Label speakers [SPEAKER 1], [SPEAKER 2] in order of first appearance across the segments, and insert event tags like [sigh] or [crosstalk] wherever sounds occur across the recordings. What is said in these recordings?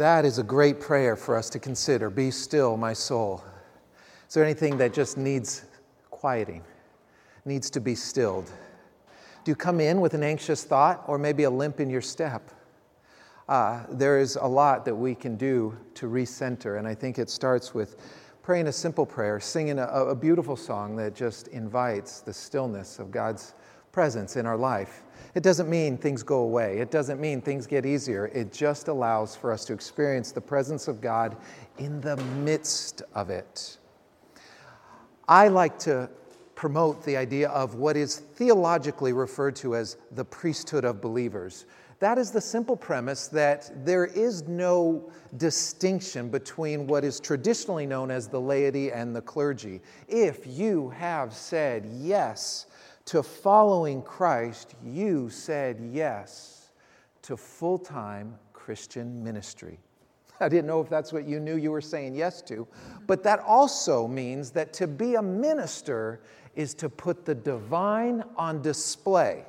[SPEAKER 1] That is a great prayer for us to consider. Be still, my soul. Is there anything that just needs quieting, needs to be stilled? Do you come in with an anxious thought or maybe a limp in your step? Uh, there is a lot that we can do to recenter, and I think it starts with praying a simple prayer, singing a, a beautiful song that just invites the stillness of God's presence in our life. It doesn't mean things go away. It doesn't mean things get easier. It just allows for us to experience the presence of God in the midst of it. I like to promote the idea of what is theologically referred to as the priesthood of believers. That is the simple premise that there is no distinction between what is traditionally known as the laity and the clergy. If you have said yes to following Christ, you said yes to full time Christian ministry. I didn't know if that's what you knew you were saying yes to, but that also means that to be a minister is to put the divine on display,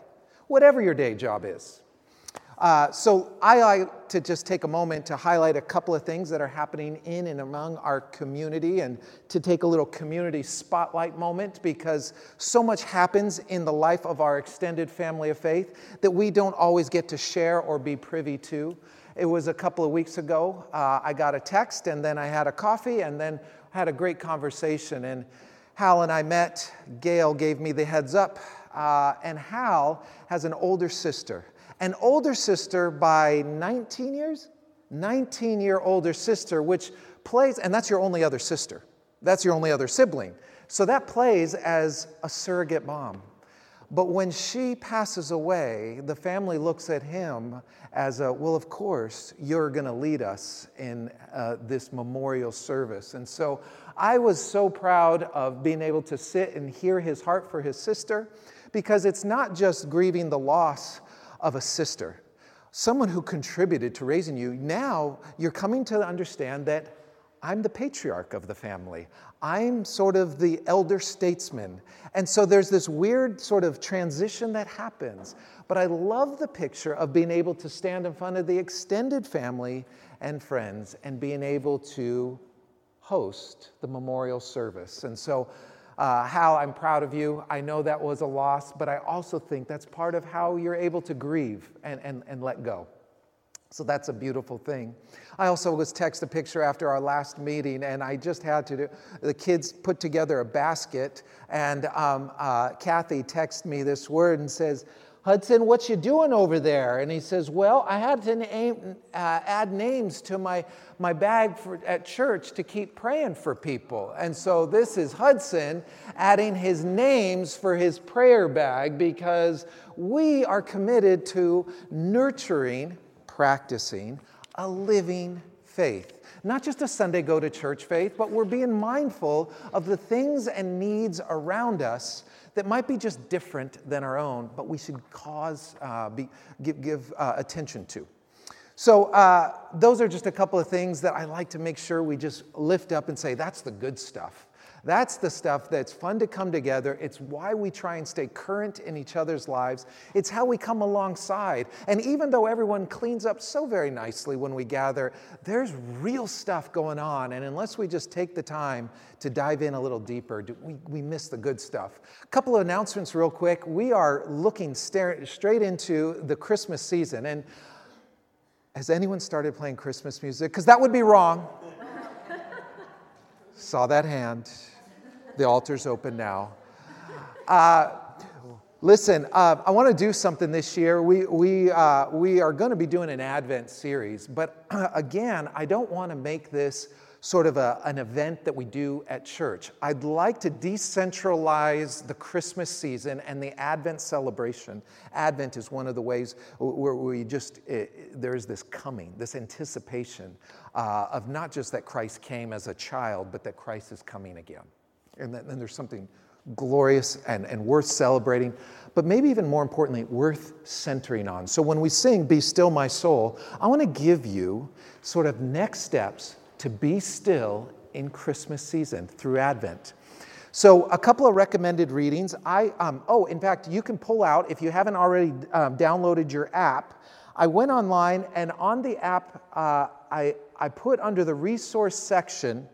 [SPEAKER 1] whatever your day job is. Uh, so I like to just take a moment to highlight a couple of things that are happening in and among our community and to take a little community spotlight moment because so much happens in the life of our extended family of faith that we don't always get to share or be privy to. It was a couple of weeks ago. Uh, I got a text and then I had a coffee and then had a great conversation. And Hal and I met. Gail gave me the heads up. Uh, and Hal has an older sister an older sister by 19 years, 19 year older sister, which plays, and that's your only other sister. That's your only other sibling. So that plays as a surrogate mom. But when she passes away, the family looks at him as a, well, of course, you're going to lead us in uh, this memorial service. And so I was so proud of being able to sit and hear his heart for his sister because it's not just grieving the loss of a sister, someone who contributed to raising you. Now you're coming to understand that I'm the patriarch of the family. I'm sort of the elder statesman. And so there's this weird sort of transition that happens. But I love the picture of being able to stand in front of the extended family and friends and being able to host the memorial service. And so uh, Hal, I'm proud of you. I know that was a loss, but I also think that's part of how you're able to grieve and, and, and let go. So that's a beautiful thing. I also was text a picture after our last meeting, and I just had to do. The kids put together a basket, and um, uh, Kathy texted me this word and says, Hudson, what you doing over there? And he says, Well, I had to name, uh, add names to my, my bag for, at church to keep praying for people. And so this is Hudson adding his names for his prayer bag because we are committed to nurturing, practicing a living faith. Not just a Sunday go to church faith, but we're being mindful of the things and needs around us that might be just different than our own, but we should cause, uh, be, give, give uh, attention to. So, uh, those are just a couple of things that I like to make sure we just lift up and say, that's the good stuff. That's the stuff that's fun to come together. It's why we try and stay current in each other's lives. It's how we come alongside. And even though everyone cleans up so very nicely when we gather, there's real stuff going on. And unless we just take the time to dive in a little deeper, we, we miss the good stuff. A couple of announcements, real quick. We are looking straight into the Christmas season. And has anyone started playing Christmas music? Because that would be wrong. [laughs] Saw that hand. The altar's open now. Uh, listen, uh, I want to do something this year. We, we, uh, we are going to be doing an Advent series, but [clears throat] again, I don't want to make this sort of a, an event that we do at church. I'd like to decentralize the Christmas season and the Advent celebration. Advent is one of the ways where we just, it, there's this coming, this anticipation uh, of not just that Christ came as a child, but that Christ is coming again. And then there's something glorious and, and worth celebrating, but maybe even more importantly, worth centering on. So when we sing, Be Still My Soul, I want to give you sort of next steps to be still in Christmas season through Advent. So, a couple of recommended readings. I, um, oh, in fact, you can pull out, if you haven't already um, downloaded your app, I went online and on the app, uh, I, I put under the resource section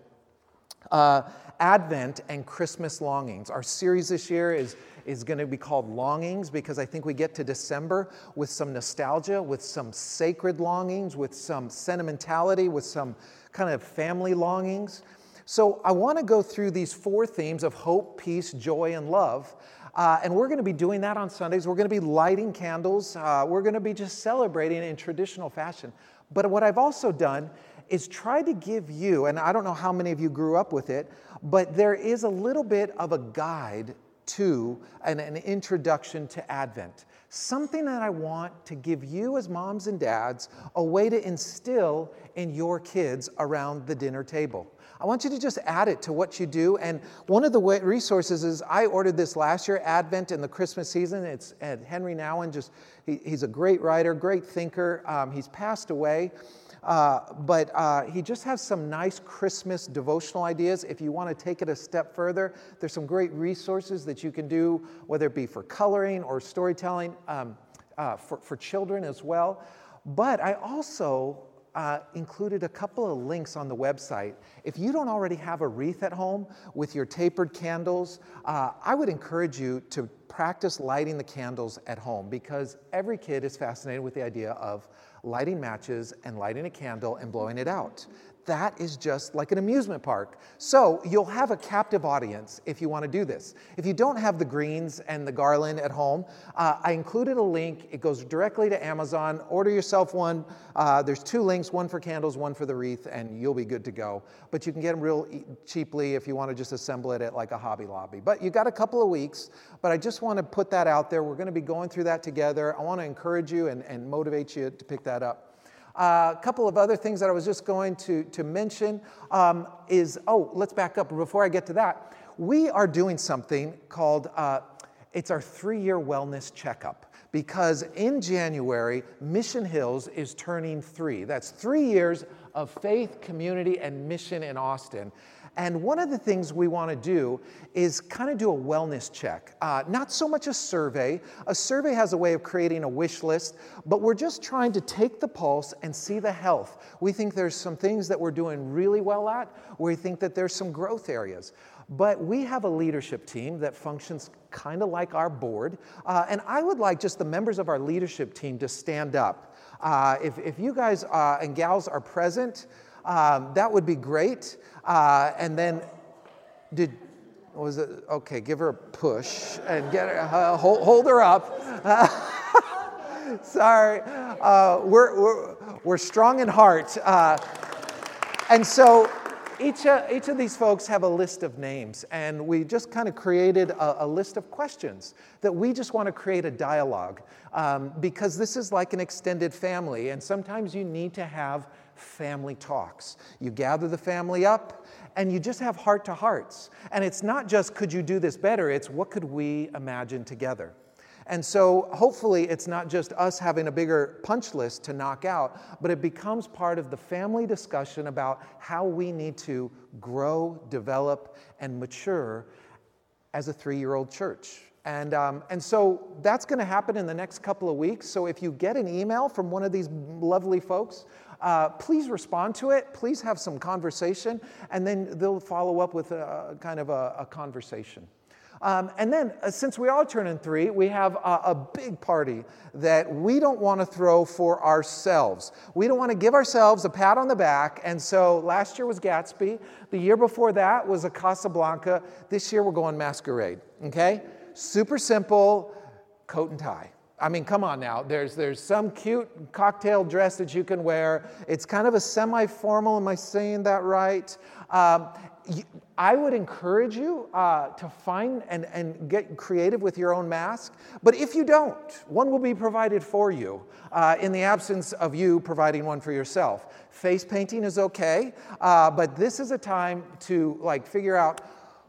[SPEAKER 1] uh, Advent and Christmas longings. Our series this year is, is going to be called Longings because I think we get to December with some nostalgia, with some sacred longings, with some sentimentality, with some kind of family longings. So I want to go through these four themes of hope, peace, joy, and love. Uh, and we're going to be doing that on Sundays. We're going to be lighting candles. Uh, we're going to be just celebrating in traditional fashion. But what I've also done is try to give you, and I don't know how many of you grew up with it, but there is a little bit of a guide to an, an introduction to Advent. Something that I want to give you, as moms and dads, a way to instill in your kids around the dinner table. I want you to just add it to what you do. And one of the way, resources is I ordered this last year, Advent in the Christmas season. It's Henri Nouwen. Just he, he's a great writer, great thinker. Um, he's passed away. Uh, but uh, he just has some nice Christmas devotional ideas. If you want to take it a step further, there's some great resources that you can do, whether it be for coloring or storytelling um, uh, for, for children as well. But I also uh, included a couple of links on the website. If you don't already have a wreath at home with your tapered candles, uh, I would encourage you to practice lighting the candles at home because every kid is fascinated with the idea of lighting matches and lighting a candle and blowing it out that is just like an amusement park. So you'll have a captive audience if you want to do this. If you don't have the greens and the garland at home, uh, I included a link. It goes directly to Amazon. Order yourself one. Uh, there's two links one for candles, one for the wreath, and you'll be good to go. But you can get them real cheaply if you want to just assemble it at like a Hobby Lobby. But you got a couple of weeks, but I just want to put that out there. We're going to be going through that together. I want to encourage you and, and motivate you to pick that up. Uh, a couple of other things that I was just going to, to mention um, is oh, let's back up. Before I get to that, we are doing something called uh, it's our three year wellness checkup because in January, Mission Hills is turning three. That's three years of faith, community, and mission in Austin. And one of the things we want to do is kind of do a wellness check. Uh, not so much a survey. A survey has a way of creating a wish list, but we're just trying to take the pulse and see the health. We think there's some things that we're doing really well at. We think that there's some growth areas. But we have a leadership team that functions kind of like our board. Uh, and I would like just the members of our leadership team to stand up. Uh, if, if you guys uh, and gals are present, um, that would be great. Uh, and then, did was it okay? Give her a push and get her, uh, hold, hold, her up. [laughs] sorry, uh, we're, we're, we're strong in heart, uh, and so each, uh, each of these folks have a list of names, and we just kind of created a, a list of questions that we just want to create a dialogue um, because this is like an extended family, and sometimes you need to have family talks. You gather the family up and you just have heart to hearts. And it's not just could you do this better, it's what could we imagine together. And so hopefully it's not just us having a bigger punch list to knock out, but it becomes part of the family discussion about how we need to grow, develop, and mature as a three year old church. And, um, and so that's going to happen in the next couple of weeks. So if you get an email from one of these lovely folks, uh, please respond to it. Please have some conversation, and then they'll follow up with a, kind of a, a conversation. Um, and then, uh, since we are turning three, we have a, a big party that we don't want to throw for ourselves. We don't want to give ourselves a pat on the back. And so, last year was Gatsby. The year before that was a Casablanca. This year, we're going Masquerade. Okay? Super simple, coat and tie. I mean, come on now. There's, there's some cute cocktail dress that you can wear. It's kind of a semi formal. Am I saying that right? Um, I would encourage you uh, to find and, and get creative with your own mask. But if you don't, one will be provided for you uh, in the absence of you providing one for yourself. Face painting is okay, uh, but this is a time to like figure out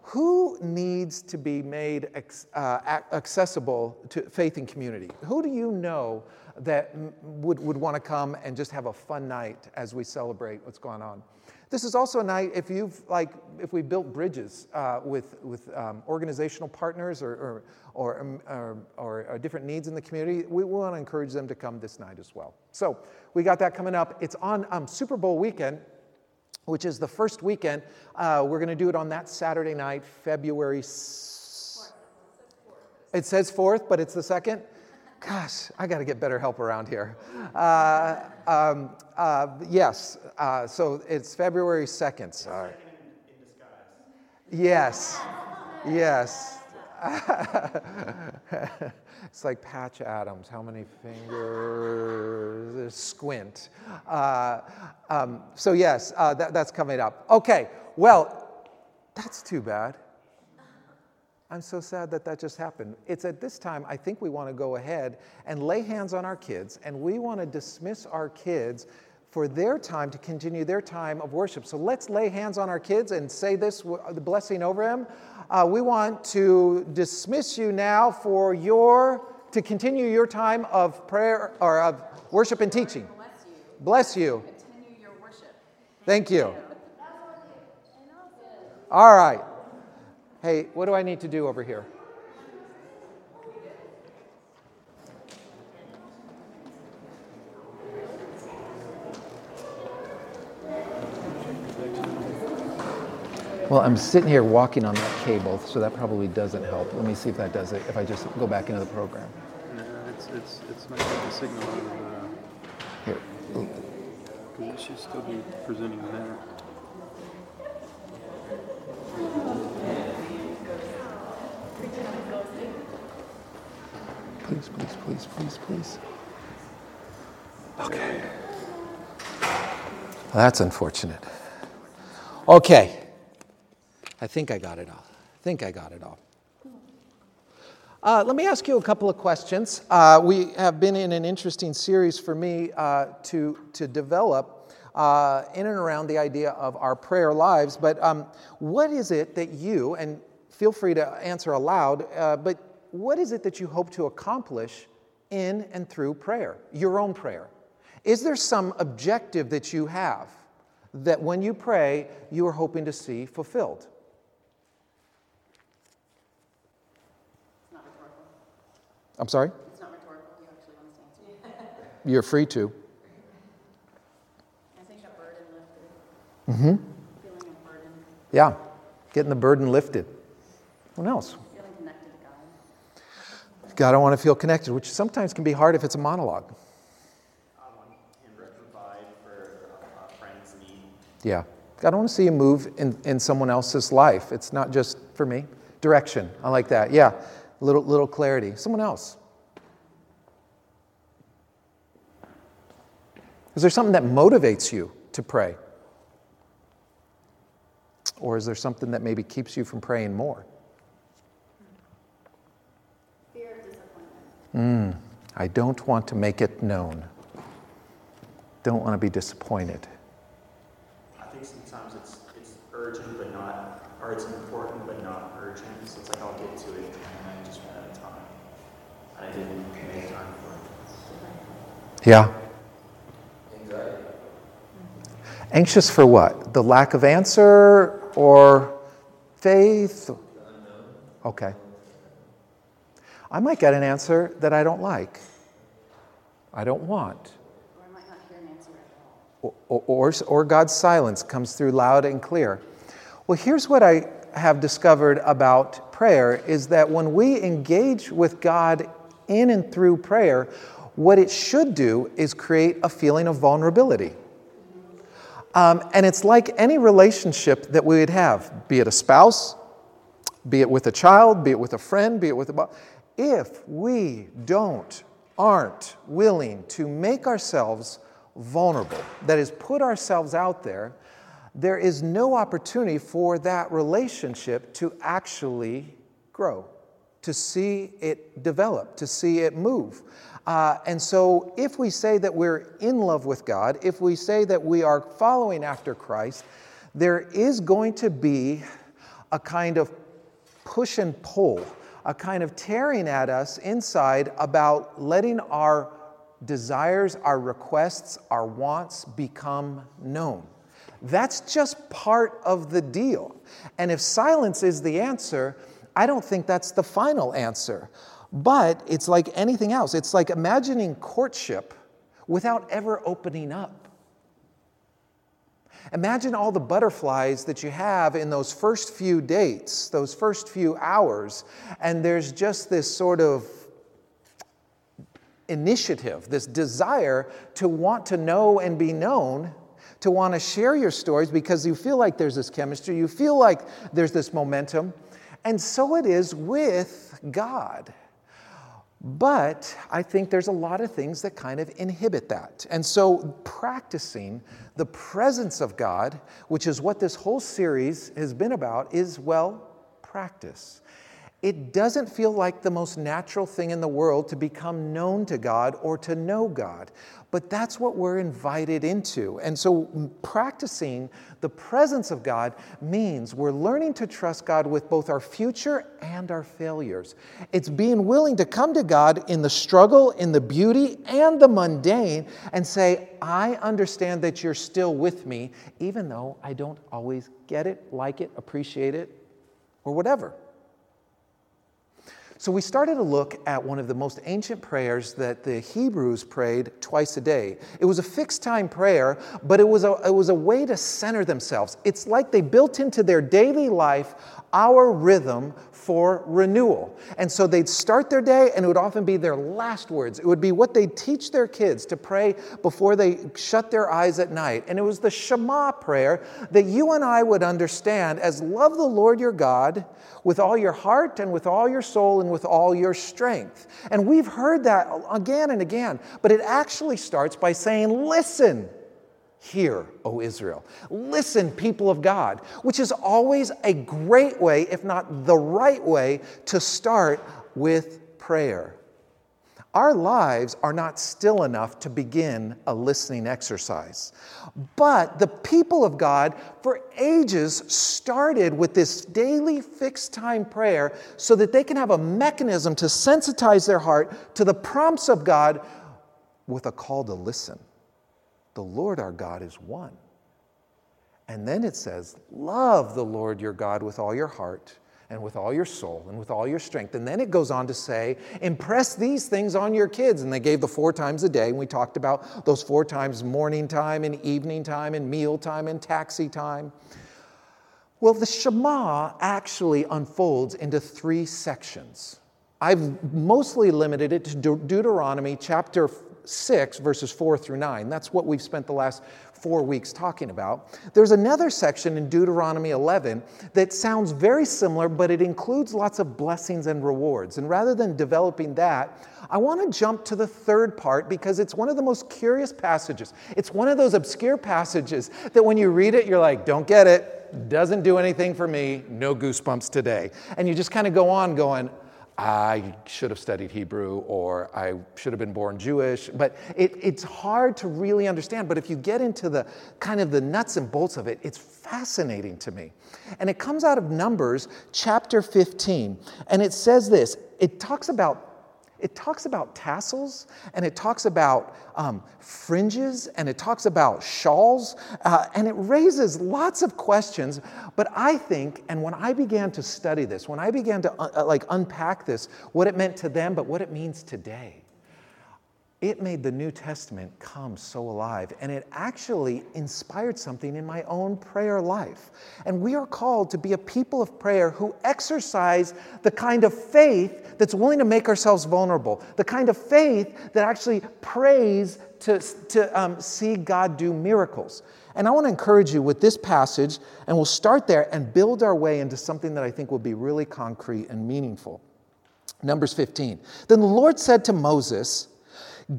[SPEAKER 1] who needs to be made uh, accessible to faith and community? Who do you know that would, would want to come and just have a fun night as we celebrate what's going on. This is also a night if you've like if we built bridges uh, with with um, organizational partners or or, or, um, or, or different needs in the community. We want to encourage them to come this night as well. So we got that coming up. It's on um, Super Bowl weekend which is the first weekend. Uh, we're going to do it on that Saturday night, February. S- it says fourth, but it's the second. Gosh, I got to get better help around here. Uh, um, uh, yes, uh, so it's February 2nd. Sorry. Yes, yes. [laughs] [laughs] it's like Patch Adams. How many fingers? Squint. Uh, um, so, yes, uh, that, that's coming up. Okay, well, that's too bad. I'm so sad that that just happened. It's at this time, I think we want to go ahead and lay hands on our kids, and we want to dismiss our kids for their time to continue their time of worship. So let's lay hands on our kids and say this the blessing over them. Uh, we want to dismiss you now for your to continue your time of prayer or of worship and teaching.
[SPEAKER 2] Bless you.
[SPEAKER 1] Bless you.
[SPEAKER 2] Continue your worship.
[SPEAKER 1] Thank you. All right. Hey, what do I need to do over here? Well, I'm sitting here walking on that cable, so that probably doesn't help. Let me see if that does it, if I just go back into the program.
[SPEAKER 3] No, it's, it's, it's not like the signal out of
[SPEAKER 1] uh,
[SPEAKER 3] Here. because it should still be presenting there.
[SPEAKER 1] Please, please, please, please, please. Okay. Well, that's unfortunate. Okay. I think I got it all. I think I got it all. Uh, let me ask you a couple of questions. Uh, we have been in an interesting series for me uh, to, to develop uh, in and around the idea of our prayer lives. But um, what is it that you, and feel free to answer aloud, uh, but what is it that you hope to accomplish in and through prayer, your own prayer? Is there some objective that you have that when you pray, you are hoping to see fulfilled?
[SPEAKER 2] It's not rhetorical.
[SPEAKER 1] I'm sorry?
[SPEAKER 2] It's not rhetorical. You actually want us to answer.
[SPEAKER 1] You're free to.
[SPEAKER 2] I think a burden lifted. Mm-hmm. Feeling a burden.
[SPEAKER 1] Yeah, getting the burden lifted. What else?
[SPEAKER 2] Feeling connected to God.
[SPEAKER 1] God, I want to feel connected, which sometimes can be hard if it's a monologue.
[SPEAKER 4] I want him to provide for uh, friends' need.
[SPEAKER 1] Yeah. God, I want to see you move in, in someone else's life. It's not just for me. Direction. I like that. Yeah. Little, little clarity. Someone else. Is there something that motivates you to pray? Or is there something that maybe keeps you from praying more?
[SPEAKER 2] Fear of disappointment. Hmm.
[SPEAKER 1] I don't want to make it known. Don't want to be disappointed.
[SPEAKER 4] I think sometimes it's it's urgent but not, or it's important but not urgent. So it's like I'll get to it and I just ran out of time. And I didn't make time for it.
[SPEAKER 1] Yeah. Anxious for what? The lack of answer or faith? Okay. I might get an answer that I don't like, I don't want.
[SPEAKER 2] Or I might not hear an answer at all.
[SPEAKER 1] or, or, or God's silence comes through loud and clear. Well, here's what I have discovered about prayer is that when we engage with God in and through prayer, what it should do is create a feeling of vulnerability. Um, and it's like any relationship that we would have, be it a spouse, be it with a child, be it with a friend, be it with a if we don't, aren't willing to make ourselves vulnerable, that is, put ourselves out there, there is no opportunity for that relationship to actually grow, to see it develop, to see it move. Uh, and so, if we say that we're in love with God, if we say that we are following after Christ, there is going to be a kind of push and pull, a kind of tearing at us inside about letting our desires, our requests, our wants become known. That's just part of the deal. And if silence is the answer, I don't think that's the final answer. But it's like anything else. It's like imagining courtship without ever opening up. Imagine all the butterflies that you have in those first few dates, those first few hours, and there's just this sort of initiative, this desire to want to know and be known, to want to share your stories because you feel like there's this chemistry, you feel like there's this momentum. And so it is with God. But I think there's a lot of things that kind of inhibit that. And so practicing the presence of God, which is what this whole series has been about, is well, practice. It doesn't feel like the most natural thing in the world to become known to God or to know God, but that's what we're invited into. And so, practicing the presence of God means we're learning to trust God with both our future and our failures. It's being willing to come to God in the struggle, in the beauty, and the mundane and say, I understand that you're still with me, even though I don't always get it, like it, appreciate it, or whatever. So we started to look at one of the most ancient prayers that the Hebrews prayed twice a day. It was a fixed time prayer, but it was a, it was a way to center themselves. It's like they built into their daily life our rhythm for renewal. And so they'd start their day, and it would often be their last words. It would be what they'd teach their kids to pray before they shut their eyes at night. And it was the Shema prayer that you and I would understand as love the Lord your God with all your heart and with all your soul and with all your strength. And we've heard that again and again, but it actually starts by saying, Listen. Hear, O Israel. Listen, people of God, which is always a great way, if not the right way, to start with prayer. Our lives are not still enough to begin a listening exercise. But the people of God, for ages, started with this daily fixed time prayer so that they can have a mechanism to sensitize their heart to the prompts of God with a call to listen. The Lord our God is one. And then it says, Love the Lord your God with all your heart and with all your soul and with all your strength. And then it goes on to say, Impress these things on your kids. And they gave the four times a day. And we talked about those four times morning time and evening time and meal time and taxi time. Well, the Shema actually unfolds into three sections. I've mostly limited it to Deuteronomy chapter 6, verses 4 through 9. That's what we've spent the last four weeks talking about. There's another section in Deuteronomy 11 that sounds very similar, but it includes lots of blessings and rewards. And rather than developing that, I want to jump to the third part because it's one of the most curious passages. It's one of those obscure passages that when you read it, you're like, don't get it, doesn't do anything for me, no goosebumps today. And you just kind of go on going, I should have studied Hebrew or I should have been born Jewish. But it, it's hard to really understand. But if you get into the kind of the nuts and bolts of it, it's fascinating to me. And it comes out of Numbers chapter 15. And it says this it talks about it talks about tassels and it talks about um, fringes and it talks about shawls uh, and it raises lots of questions. But I think, and when I began to study this, when I began to uh, like unpack this, what it meant to them, but what it means today, it made the New Testament come so alive, and it actually inspired something in my own prayer life. And we are called to be a people of prayer who exercise the kind of faith that's willing to make ourselves vulnerable, the kind of faith that actually prays to, to um, see God do miracles. And I want to encourage you with this passage, and we'll start there and build our way into something that I think will be really concrete and meaningful. Numbers 15. Then the Lord said to Moses,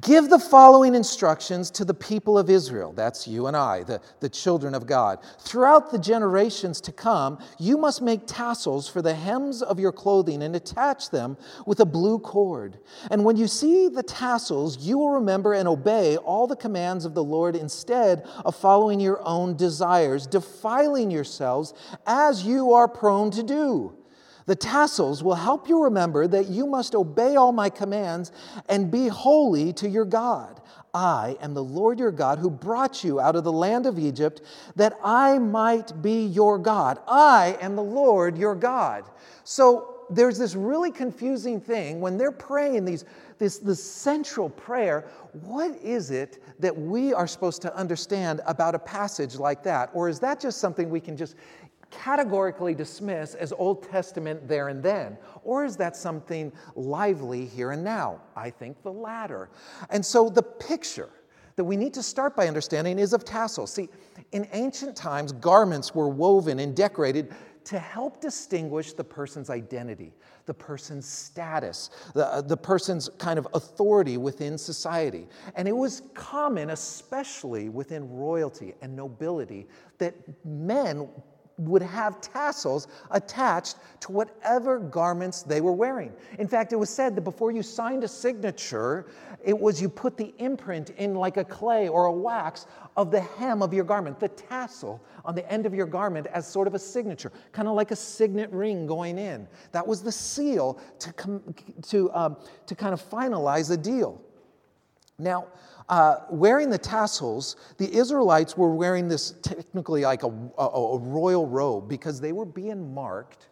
[SPEAKER 1] Give the following instructions to the people of Israel. That's you and I, the, the children of God. Throughout the generations to come, you must make tassels for the hems of your clothing and attach them with a blue cord. And when you see the tassels, you will remember and obey all the commands of the Lord instead of following your own desires, defiling yourselves as you are prone to do. The tassels will help you remember that you must obey all my commands and be holy to your God. I am the Lord your God who brought you out of the land of Egypt that I might be your God. I am the Lord your God. So there's this really confusing thing when they're praying these, this, this central prayer. What is it that we are supposed to understand about a passage like that? Or is that just something we can just categorically dismiss as Old Testament there and then? Or is that something lively here and now? I think the latter. And so the picture that we need to start by understanding is of tassels. See, in ancient times, garments were woven and decorated to help distinguish the person's identity, the person's status, the, uh, the person's kind of authority within society. And it was common, especially within royalty and nobility, that men would have tassels attached to whatever garments they were wearing. In fact, it was said that before you signed a signature, it was you put the imprint in like a clay or a wax of the hem of your garment, the tassel on the end of your garment as sort of a signature, kind of like a signet ring going in. That was the seal to, com- to, um, to kind of finalize the deal. Now, uh, wearing the tassels, the Israelites were wearing this technically like a, a, a royal robe because they were being marked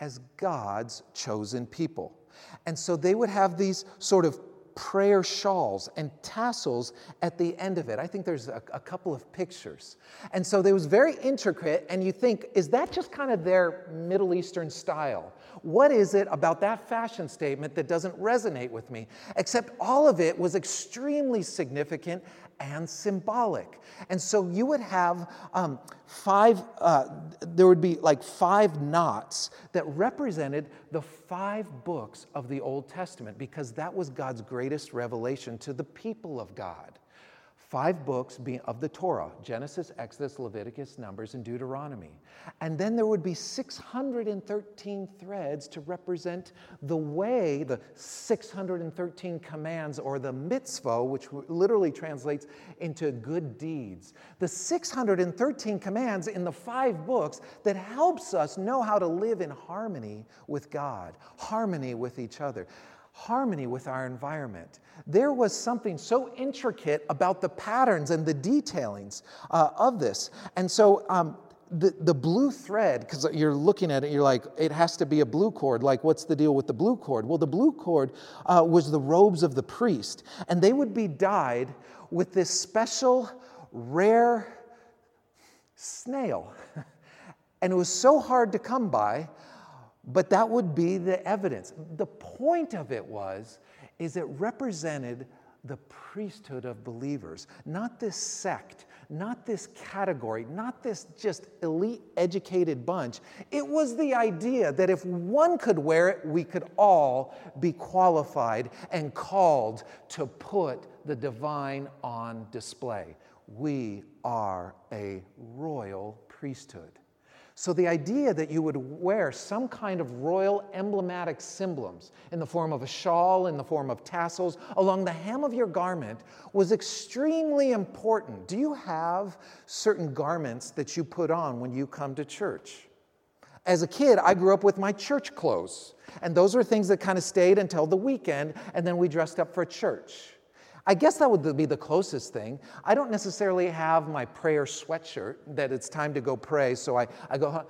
[SPEAKER 1] as God's chosen people. And so they would have these sort of prayer shawls and tassels at the end of it. I think there's a, a, couple of pictures. And so they was very intricate, and you think, is that just kind of their Middle Eastern style? What is it about that fashion statement that doesn't resonate with me? Except all of it was extremely significant and symbolic. And so you would have um, five, uh, there would be like five knots that represented the five books of the Old Testament because that was God's greatest revelation to the people of God five books of the Torah Genesis, Exodus, Leviticus, Numbers, and Deuteronomy. And then there would be 613 threads to represent the way, the 613 commands, or the mitzvah, which literally translates into good deeds. The 613 commands in the five books that helps us know how to live in harmony with God, harmony with each other harmony with our environment. There was something so intricate about the patterns and the detailings uh, of this. And so, um, the, the blue thread, because you're looking at it, you're like, it has to be a blue cord. Like, what's the deal with the blue cord? Well, the blue cord uh, was the robes of the priest, and they would be dyed with this special, rare snail. [laughs] and it was so hard to come by but that would be the evidence. The point of it was, is it represented the priesthood of believers, not this sect, not this category, not this just elite educated bunch. It was the idea that if one could wear it, we could all be qualified and called to put the divine on display. We are a royal priesthood. So, the idea that you would wear some kind of royal emblematic symbols in the form of a shawl, in the form of tassels, along the hem of your garment was extremely important. Do you have certain garments that you put on when you come to church? As a kid, I grew up with my church clothes, and those were things that kind of stayed until the weekend, and then we dressed up for church. I guess that would be the closest thing. I don't necessarily have my prayer sweatshirt that it's time to go pray, so I, I go.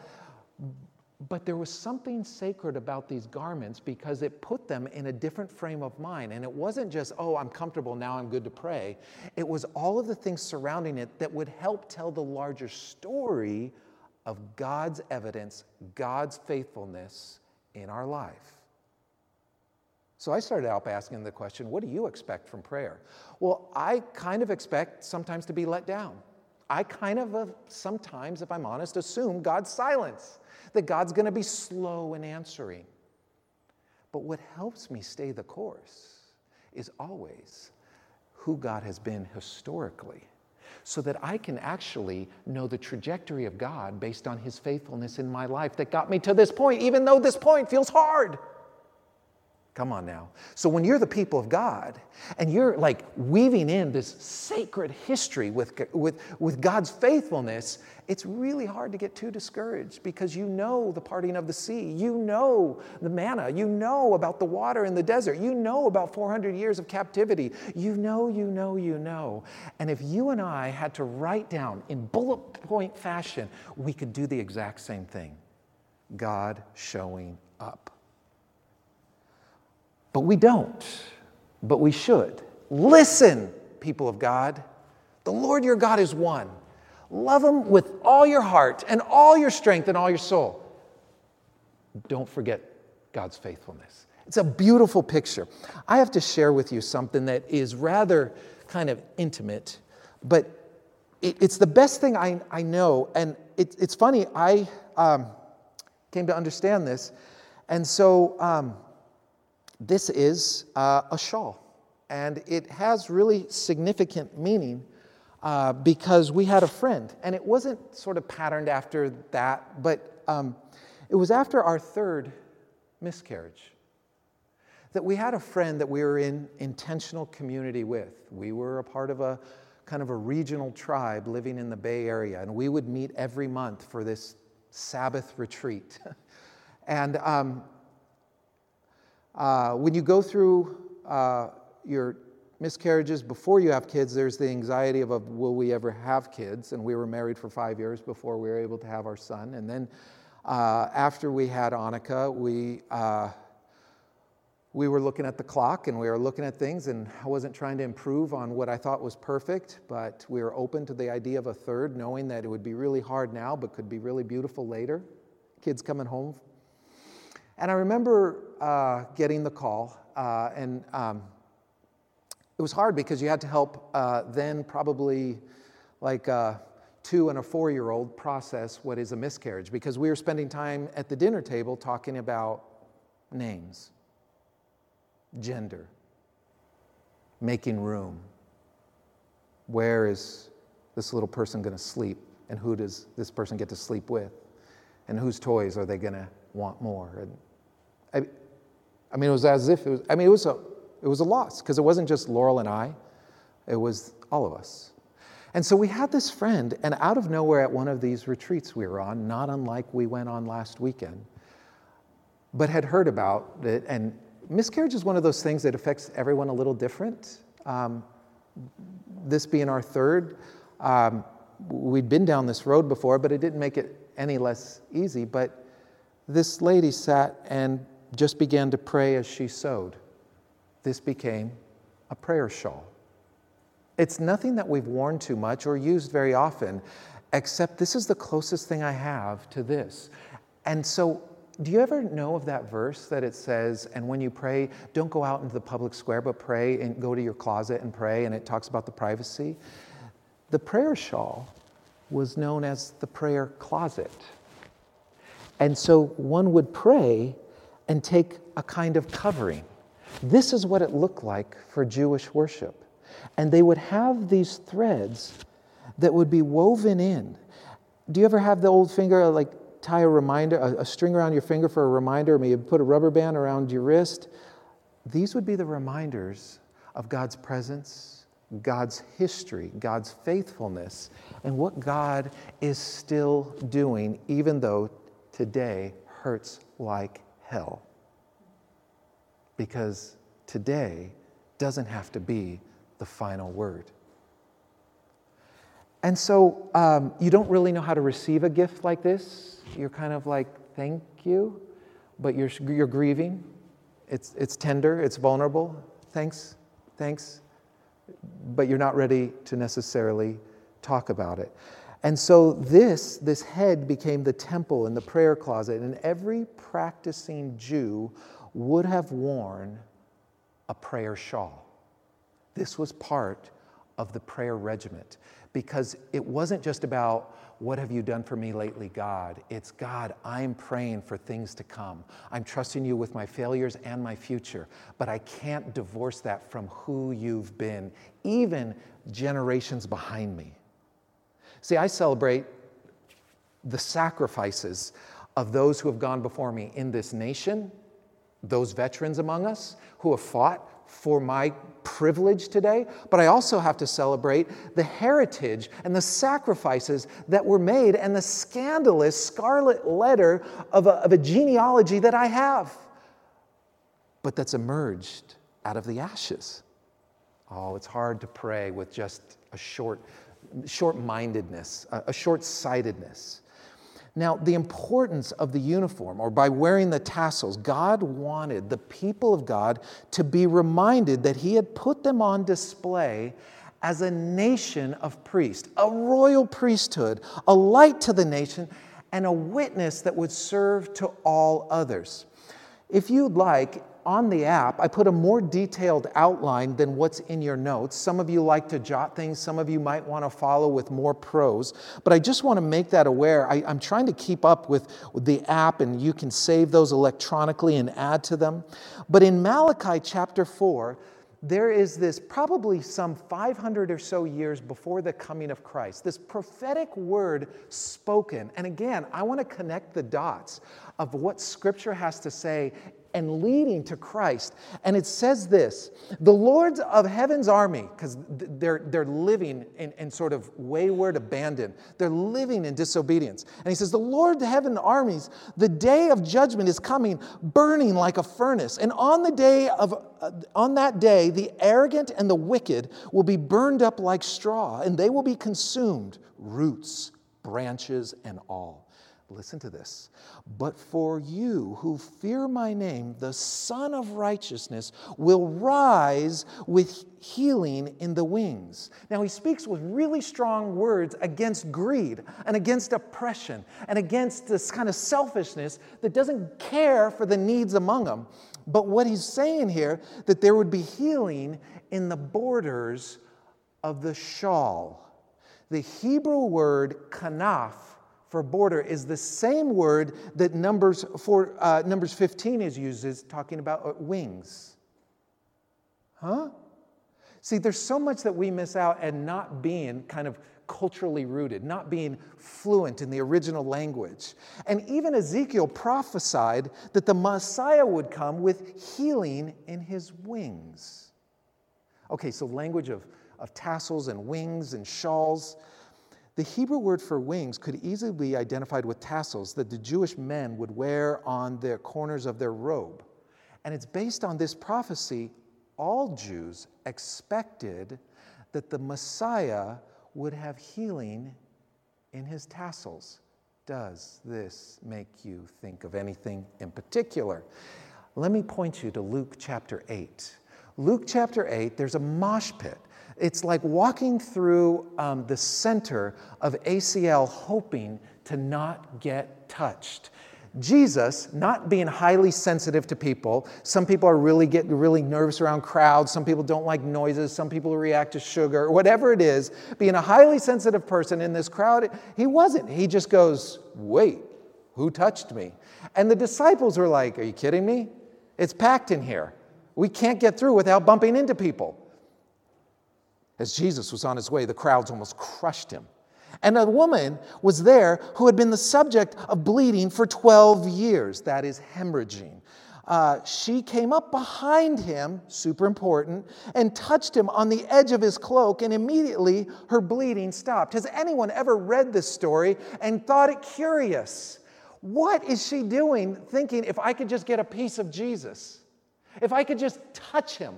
[SPEAKER 1] But there was something sacred about these garments because it put them in a different frame of mind. And it wasn't just, oh, I'm comfortable, now I'm good to pray. It was all of the things surrounding it that would help tell the larger story of God's evidence, God's faithfulness in our life. So I started out by asking the question, what do you expect from prayer? Well, I kind of expect sometimes to be let down. I kind of, uh, sometimes, if I'm honest, assume God's silence, that God's going to be slow in answering. But what helps me stay the course is always who God has been historically, so that I can actually know the trajectory of God based on his faithfulness in my life that got me to this point, even though this point feels hard. Come on now. So when you're the people of God and you're like weaving in this sacred history with, with, with God's faithfulness, it's really hard to get too discouraged because you know the parting of the sea. You know the manna. You know about the water in the desert. You know about 400 years of captivity. You know, you know, you know. And if you and I had to write down in bullet point fashion, we could do the exact same thing God showing up. But we don't, but we should. Listen, people of God. The Lord your God is one. Love him with all your heart and all your strength and all your soul. Don't forget God's faithfulness. It's a beautiful picture. I have to share with you something that is rather kind of intimate, but it, it's the best thing I, I know. And it, it's funny, I um, came to understand this. And so, um, this is uh, a shawl, and it has really significant meaning uh, because we had a friend, and it wasn't sort of patterned after that, but um, it was after our third miscarriage that we had a friend that we were in intentional community with. We were a part of a kind of a regional tribe living in the Bay Area, and we would meet every month for this Sabbath retreat. [laughs] and um, uh, when you go through uh, your miscarriages before you have kids, there's the anxiety of, will we ever have kids? And we were married for five years before we were able to have our son. And then uh, after we had Annika, we, uh, we were looking at the clock and we were looking at things, and I wasn't trying to improve on what I thought was perfect, but we were open to the idea of a third, knowing that it would be really hard now, but could be really beautiful later. Kids coming home and I remember uh, getting the call, uh, and um, it was hard because you had to help uh, then probably like a uh, two and a four year old process what is a miscarriage because we were spending time at the dinner table talking about names, gender, making room. Where is this little person going to sleep? And who does this person get to sleep with? And whose toys are they going to want more? And I, I mean, it was as if it was, I mean, it was a, it was a loss because it wasn't just Laurel and I, it was all of us. And so we had this friend, and out of nowhere at one of these retreats we were on, not unlike we went on last weekend, but had heard about it. And miscarriage is one of those things that affects everyone a little different. Um, this being our third, um, we'd been down this road before, but it didn't make it any less easy. But this lady sat and just began to pray as she sewed. This became a prayer shawl. It's nothing that we've worn too much or used very often, except this is the closest thing I have to this. And so, do you ever know of that verse that it says, and when you pray, don't go out into the public square, but pray and go to your closet and pray, and it talks about the privacy? The prayer shawl was known as the prayer closet. And so one would pray and take a kind of covering. This is what it looked like for Jewish worship. And they would have these threads that would be woven in. Do you ever have the old finger, like tie a reminder, a, a string around your finger for a reminder, or maybe put a rubber band around your wrist? These would be the reminders of God's presence, God's history, God's faithfulness, and what God is still doing, even though today hurts like hell. Because today doesn't have to be the final word. And so um, you don't really know how to receive a gift like this. You're kind of like, thank you, but you're, you're grieving. It's, it's tender, it's vulnerable. Thanks, thanks. But you're not ready to necessarily talk about it. And so this, this head became the temple and the prayer closet, and every practicing Jew would have worn a prayer shawl. This was part of the prayer regiment because it wasn't just about what have you done for me lately, God? It's God, I'm praying for things to come. I'm trusting you with my failures and my future, but I can't divorce that from who you've been, even generations behind me. See, I celebrate the sacrifices of those who have gone before me in this nation those veterans among us who have fought for my privilege today, but I also have to celebrate the heritage and the sacrifices that were made and the scandalous scarlet letter of a, of a genealogy that I have, but that's emerged out of the ashes. Oh, it's hard to pray with just a short, short-mindedness, a, a short-sightedness. Now, the importance of the uniform, or by wearing the tassels, God wanted the people of God to be reminded that He had put them on display as a nation of priests, a royal priesthood, a light to the nation, and a witness that would serve to all others. If you'd like, on the app, I put a more detailed outline than what's in your notes. Some of you like to jot things, some of you might want to follow with more prose, but I just want to make that aware. I, am trying to keep up with, the app, and you can save those electronically and add to them. But in Malachi chapter 4, there is this probably some 500 or so years before the coming of Christ, this prophetic word spoken. And again, I want to connect the dots of what Scripture has to say and leading to Christ. And it says this the lords of heaven's army, because they're, they're living in, in sort of wayward abandon, they're living in disobedience. And he says, The Lord of heaven armies, the day of judgment is coming, burning like a furnace. And on the day of uh, on that day, the arrogant and the wicked will be burned up like straw, and they will be consumed, roots, branches, and all. Listen to this. But for you who fear my name, the Sun of Righteousness will rise with healing in the wings. Now, he speaks with really strong words against greed and against oppression and against this kind of selfishness that doesn't care for the needs among them. But what he's saying here, that there would be healing in the borders of the shawl. The Hebrew word kanaf for border is the same word that Numbers, for, uh, Numbers 15 is used as talking about uh, wings. Huh? See, there's so much that we miss out and not being kind of culturally rooted, not being fluent in the original language. And even Ezekiel prophesied that the Messiah would come with healing in his wings. Okay, so language of, of tassels and wings and shawls. The Hebrew word for wings could easily be identified with tassels that the Jewish men would wear on the corners of their robe. And it's based on this prophecy, all Jews expected that the Messiah would have healing in his tassels. Does this make you think of anything in particular? Let me point you to Luke chapter 8. Luke chapter 8, there's a mosh pit it's like walking through um, the center of ACL hoping to not get touched. Jesus, not being highly sensitive to people, some people are really getting really nervous around crowds, some people don't like noises, some people react to sugar, whatever it is, being a highly sensitive person in this crowd, he wasn't. He just goes, Wait, who touched me? And the disciples were like, Are you kidding me? It's packed in here. We can't get through without bumping into people. As Jesus was on his way, the crowds almost crushed him. And a woman was there who had been the subject of bleeding for 12 years, that is, hemorrhaging. Uh, she came up behind him, super important, and touched him on the edge of his cloak, and immediately her bleeding stopped. Has anyone ever read this story and thought it curious? What is she doing thinking if I could just get a piece of Jesus? If I could just touch him?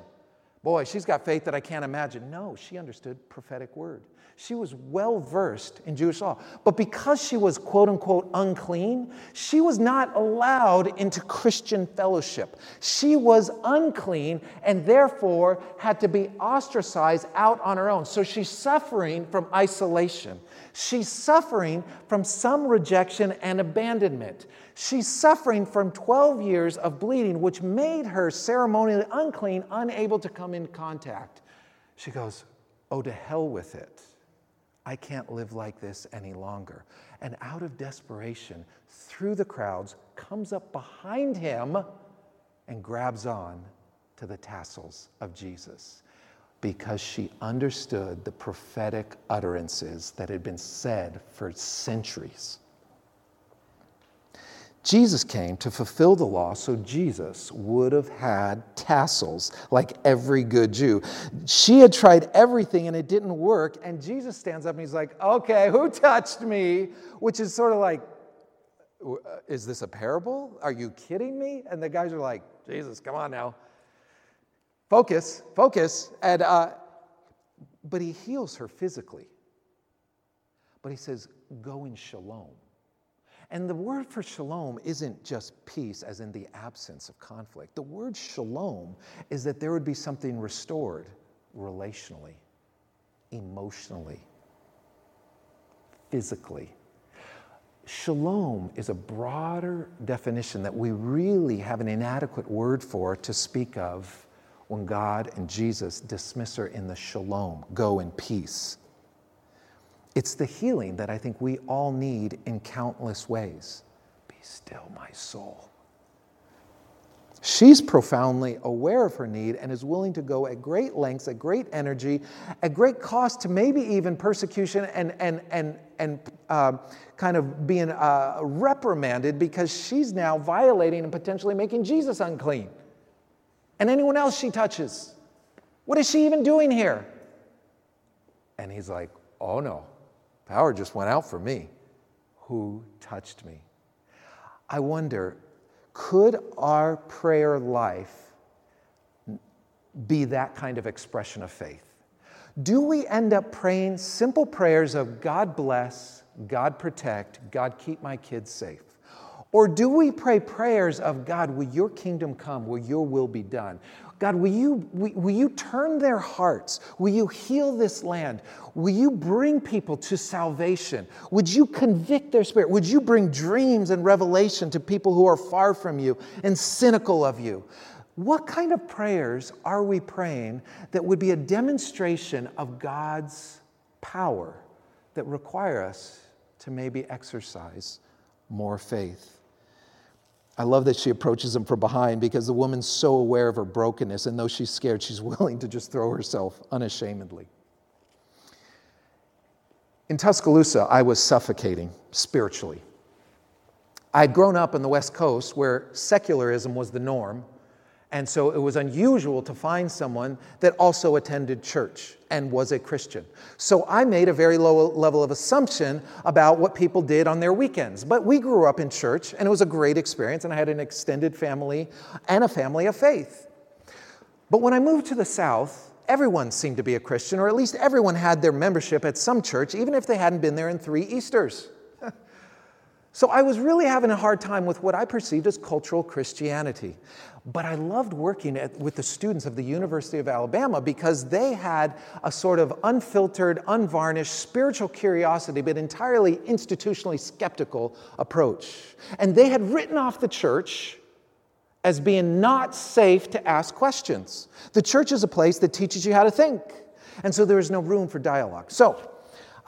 [SPEAKER 1] Boy, she's got faith that I can't imagine. No, she understood prophetic word. She was well versed in Jewish law. But because she was quote unquote unclean, she was not allowed into Christian fellowship. She was unclean and therefore had to be ostracized out on her own. So she's suffering from isolation. She's suffering from some rejection and abandonment. She's suffering from 12 years of bleeding, which made her ceremonially unclean, unable to come in contact. She goes, Oh, to hell with it. I can't live like this any longer. And out of desperation, through the crowds, comes up behind him and grabs on to the tassels of Jesus because she understood the prophetic utterances that had been said for centuries. Jesus came to fulfill the law, so Jesus would have had tassels like every good Jew. She had tried everything and it didn't work, and Jesus stands up and he's like, Okay, who touched me? Which is sort of like, uh, Is this a parable? Are you kidding me? And the guys are like, Jesus, come on now. Focus, focus. And, uh, but he heals her physically. But he says, Go in shalom. And the word for shalom isn't just peace, as in the absence of conflict. The word shalom is that there would be something restored relationally, emotionally, physically. Shalom is a broader definition that we really have an inadequate word for to speak of when God and Jesus dismiss her in the shalom, go in peace. It's the healing that I think we all need in countless ways. Be still, my soul. She's profoundly aware of her need and is willing to go at great lengths, at great energy, at great cost to maybe even persecution and, and, and, and uh, kind of being uh, reprimanded because she's now violating and potentially making Jesus unclean. And anyone else she touches. What is she even doing here? And he's like, Oh no, Power just went out for me. Who touched me? I wonder, could our prayer life be that kind of expression of faith? Do we end up praying simple prayers of God bless, God protect, God keep my kids safe? Or do we pray prayers of God, will your kingdom come, will your will be done? God, will you, will you turn their hearts? Will you heal this land? Will you bring people to salvation? Would you convict their spirit? Would you bring dreams and revelation to people who are far from you and cynical of you? What kind of prayers are we praying that would be a demonstration of God's power that require us to maybe exercise more faith? I love that she approaches him from behind because the woman's so aware of her brokenness, and though she's scared, she's [laughs] willing to just throw herself unashamedly. In Tuscaloosa, I was suffocating spiritually. I'd grown up on the West Coast where secularism was the norm, and so it was unusual to find someone that also attended church and was a Christian. So I made a very low level of assumption about what people did on their weekends. But we grew up in church and it was a great experience, and I had an extended family and a family of faith. But when I moved to the South, everyone seemed to be a Christian, or at least everyone had their membership at some church, even if they hadn't been there in three Easters. So I was really having a hard time with what I perceived as cultural Christianity. But I loved working at, with the students of the University of Alabama because they had a sort of unfiltered, unvarnished spiritual curiosity, but entirely institutionally skeptical approach. And they had written off the church as being not safe to ask questions. The church is a place that teaches you how to think. And so there is no room for dialogue. So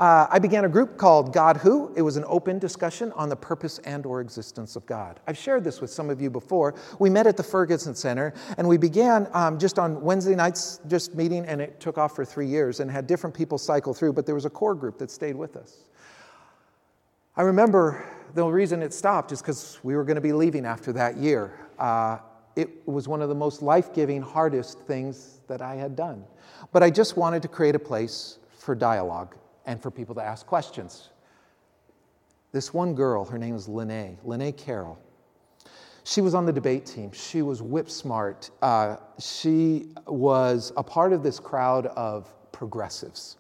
[SPEAKER 1] uh, I began a group called God Who. It was an open discussion on the purpose and or existence of God. I've shared this with some of you before. We met at the Ferguson Center, and we began um, just on Wednesday nights, just meeting, and it took off for three years and had different people cycle through, but there was a core group that stayed with us. I remember the reason it stopped is because we were going to be leaving after that year. Uh, it was one of the most life giving, hardest things that I had done. But I just wanted to create a place for dialogue and for people to ask questions. This one girl, her name is Lene, Lene Carroll. She was on the debate team. She was whip smart. Uh, she was a part of this crowd of progressives.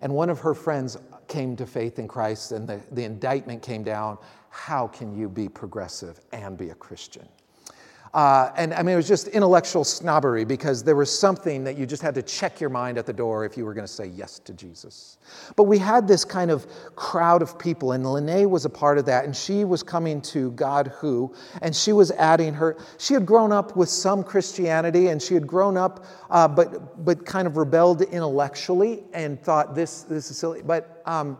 [SPEAKER 1] And one of her friends came to faith in Christ, and the, the indictment came down how can you be progressive and be a Christian? Uh, and I mean, it was just intellectual snobbery because there was something that you just had to check your mind at the door if you were going to say yes to Jesus. But we had this kind of crowd of people, and Lene was a part of that, and she was coming to God Who, and she was adding her. She had grown up with some Christianity, and she had grown up, uh, but but kind of rebelled intellectually and thought this this is silly. But um,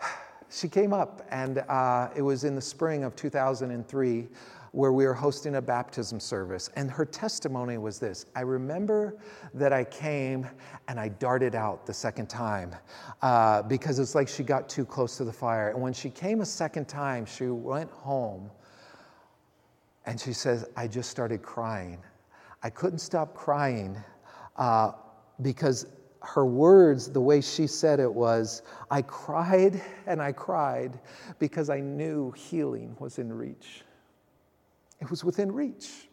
[SPEAKER 1] [sighs] she came up, and uh, it was in the spring of 2003 where we were hosting a baptism service. And her testimony was this I remember that I came and I darted out the second time uh, because it's like she got too close to the fire. And when she came a second time, she went home and she says, I just started crying. I couldn't stop crying uh, because her words, the way she said it was, I cried and I cried because I knew healing was in reach. It was within reach.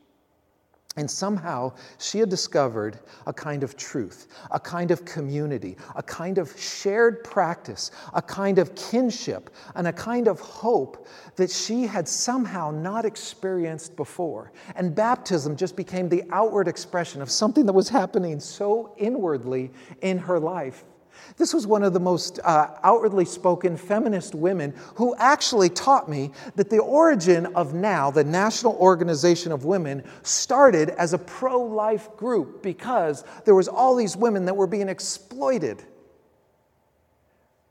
[SPEAKER 1] And somehow she had discovered a kind of truth, a kind of community, a kind of shared practice, a kind of kinship, and a kind of hope that she had somehow not experienced before. And baptism just became the outward expression of something that was happening so inwardly in her life. This was one of the most uh, outwardly spoken feminist women who actually taught me that the origin of NOW, the National Organization of Women, started as a pro life group because there was all these women that were being exploited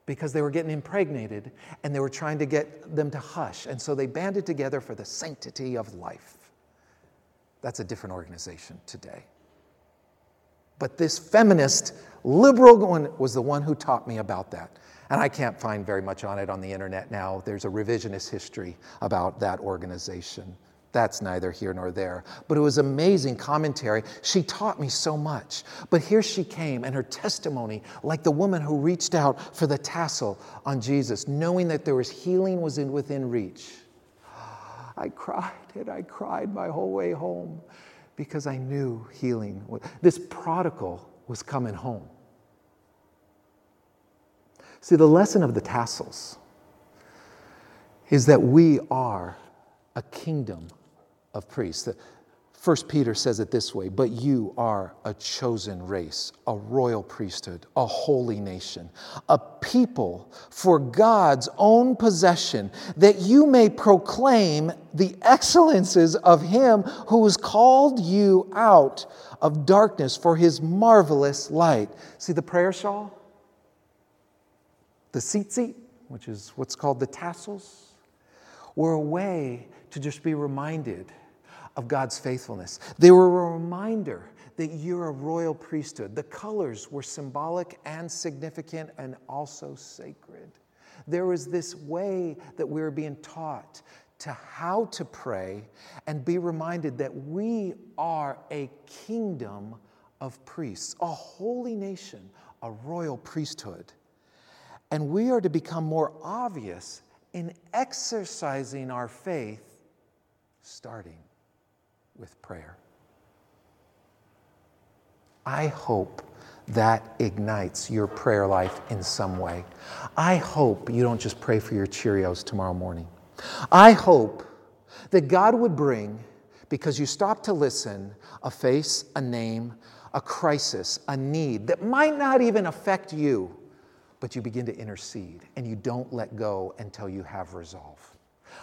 [SPEAKER 1] because they were getting impregnated and they were trying to get them to hush. And so they banded together for the sanctity of life. That's a different organization today. But this feminist liberal one was the one who taught me about that. And I can't find very much on it on the internet now. There's a revisionist history about that organization. That's neither here nor there. But it was amazing commentary. She taught me so much. But here she came, and her testimony, like the woman who reached out for the tassel on Jesus, knowing that there was healing was in, within reach. I cried and I cried my whole way home because I knew healing. This prodigal was coming home. See, the lesson of the tassels is that we are a kingdom of priests. First Peter says it this way, but you are a chosen race, a royal priesthood, a holy nation, a people for God's own possession, that you may proclaim the excellences of him who has called you out of darkness for his marvelous light. See the prayer shawl? The tzitzit, which is what's called the tassels, were a way to just be reminded of God's faithfulness. They were a reminder that you're a royal priesthood. The colors were symbolic and significant and also sacred. There was this way that we were being taught to how to pray and be reminded that we are a kingdom of priests, a holy nation, a royal priesthood. And we are to become more obvious in exercising our faith, starting with prayer. I hope that ignites your prayer life in some way. I hope you don't just pray for your Cheerios tomorrow morning. I hope that God would bring, because you stop to listen, a face, a name, a crisis, a need that might not even affect you, but you begin to intercede and you don't let go until you have resolve.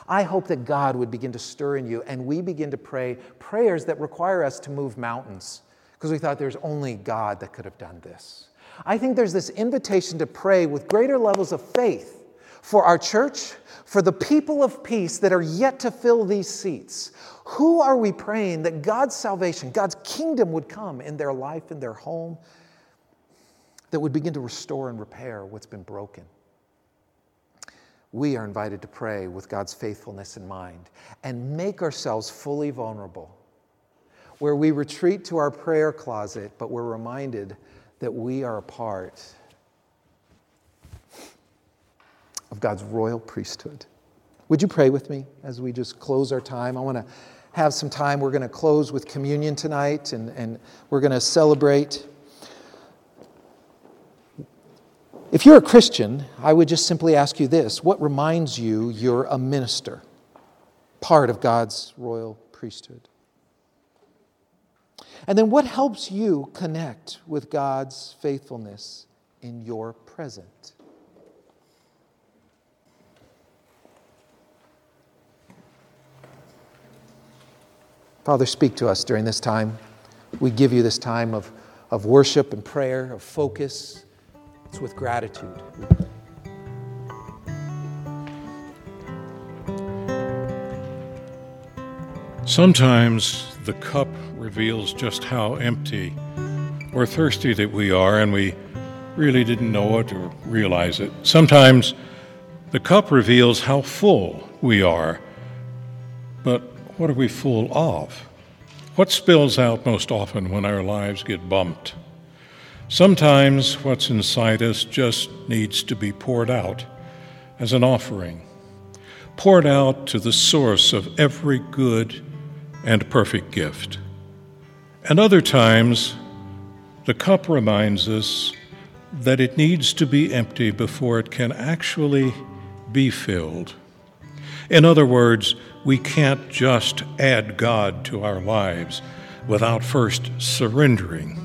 [SPEAKER 1] I hope that God would begin to stir in you and we begin to pray prayers that require us to move mountains because we thought there's only God that could have done this. I think there's this invitation to pray with greater levels of faith for our church, for the people of peace that are yet to fill these seats. Who are we praying that God's salvation, God's kingdom would come in their life, in their home, that would begin to restore and repair what's been broken? We are invited to pray with God's faithfulness in mind and make ourselves fully vulnerable, where we retreat to our prayer closet, but we're reminded that we are a part of God's royal priesthood. Would you pray with me as we just close our time? I want to have some time. We're going to close with communion tonight and, and we're going to celebrate. If you're a Christian, I would just simply ask you this what reminds you you're a minister, part of God's royal priesthood? And then what helps you connect with God's faithfulness in your present? Father, speak to us during this time. We give you this time of, of worship and prayer, of focus it's with gratitude.
[SPEAKER 5] Sometimes the cup reveals just how empty or thirsty that we are, and we really didn't know it or realize it. Sometimes the cup reveals how full we are, but what are we full of? What spills out most often when our lives get bumped? Sometimes what's inside us just needs to be poured out as an offering, poured out to the source of every good and perfect gift. And other times, the cup reminds us that it needs to be empty before it can actually be filled. In other words, we can't just add God to our lives without first surrendering.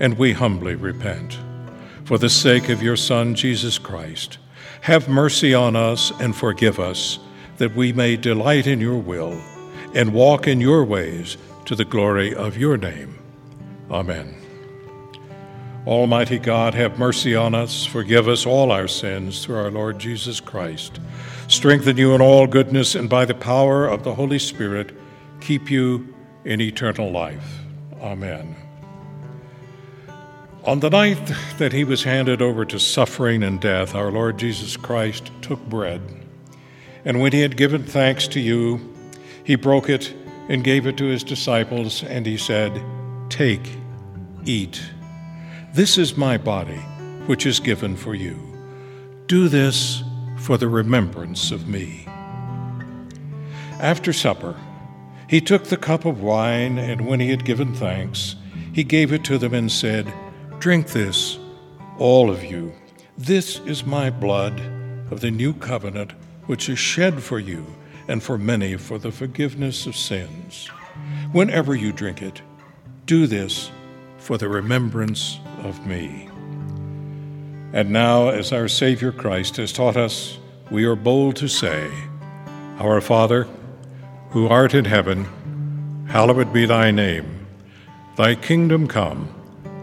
[SPEAKER 5] and we humbly repent. For the sake of your Son, Jesus Christ, have mercy on us and forgive us, that we may delight in your will and walk in your ways to the glory of your name. Amen. Almighty God, have mercy on us, forgive us all our sins through our Lord Jesus Christ. Strengthen you in all goodness, and by the power of the Holy Spirit, keep you in eternal life. Amen. On the night that he was handed over to suffering and death, our Lord Jesus Christ took bread, and when he had given thanks to you, he broke it and gave it to his disciples, and he said, Take, eat. This is my body, which is given for you. Do this for the remembrance of me. After supper, he took the cup of wine, and when he had given thanks, he gave it to them and said, Drink this, all of you. This is my blood of the new covenant, which is shed for you and for many for the forgiveness of sins. Whenever you drink it, do this for the remembrance of me. And now, as our Savior Christ has taught us, we are bold to say, Our Father, who art in heaven, hallowed be thy name. Thy kingdom come,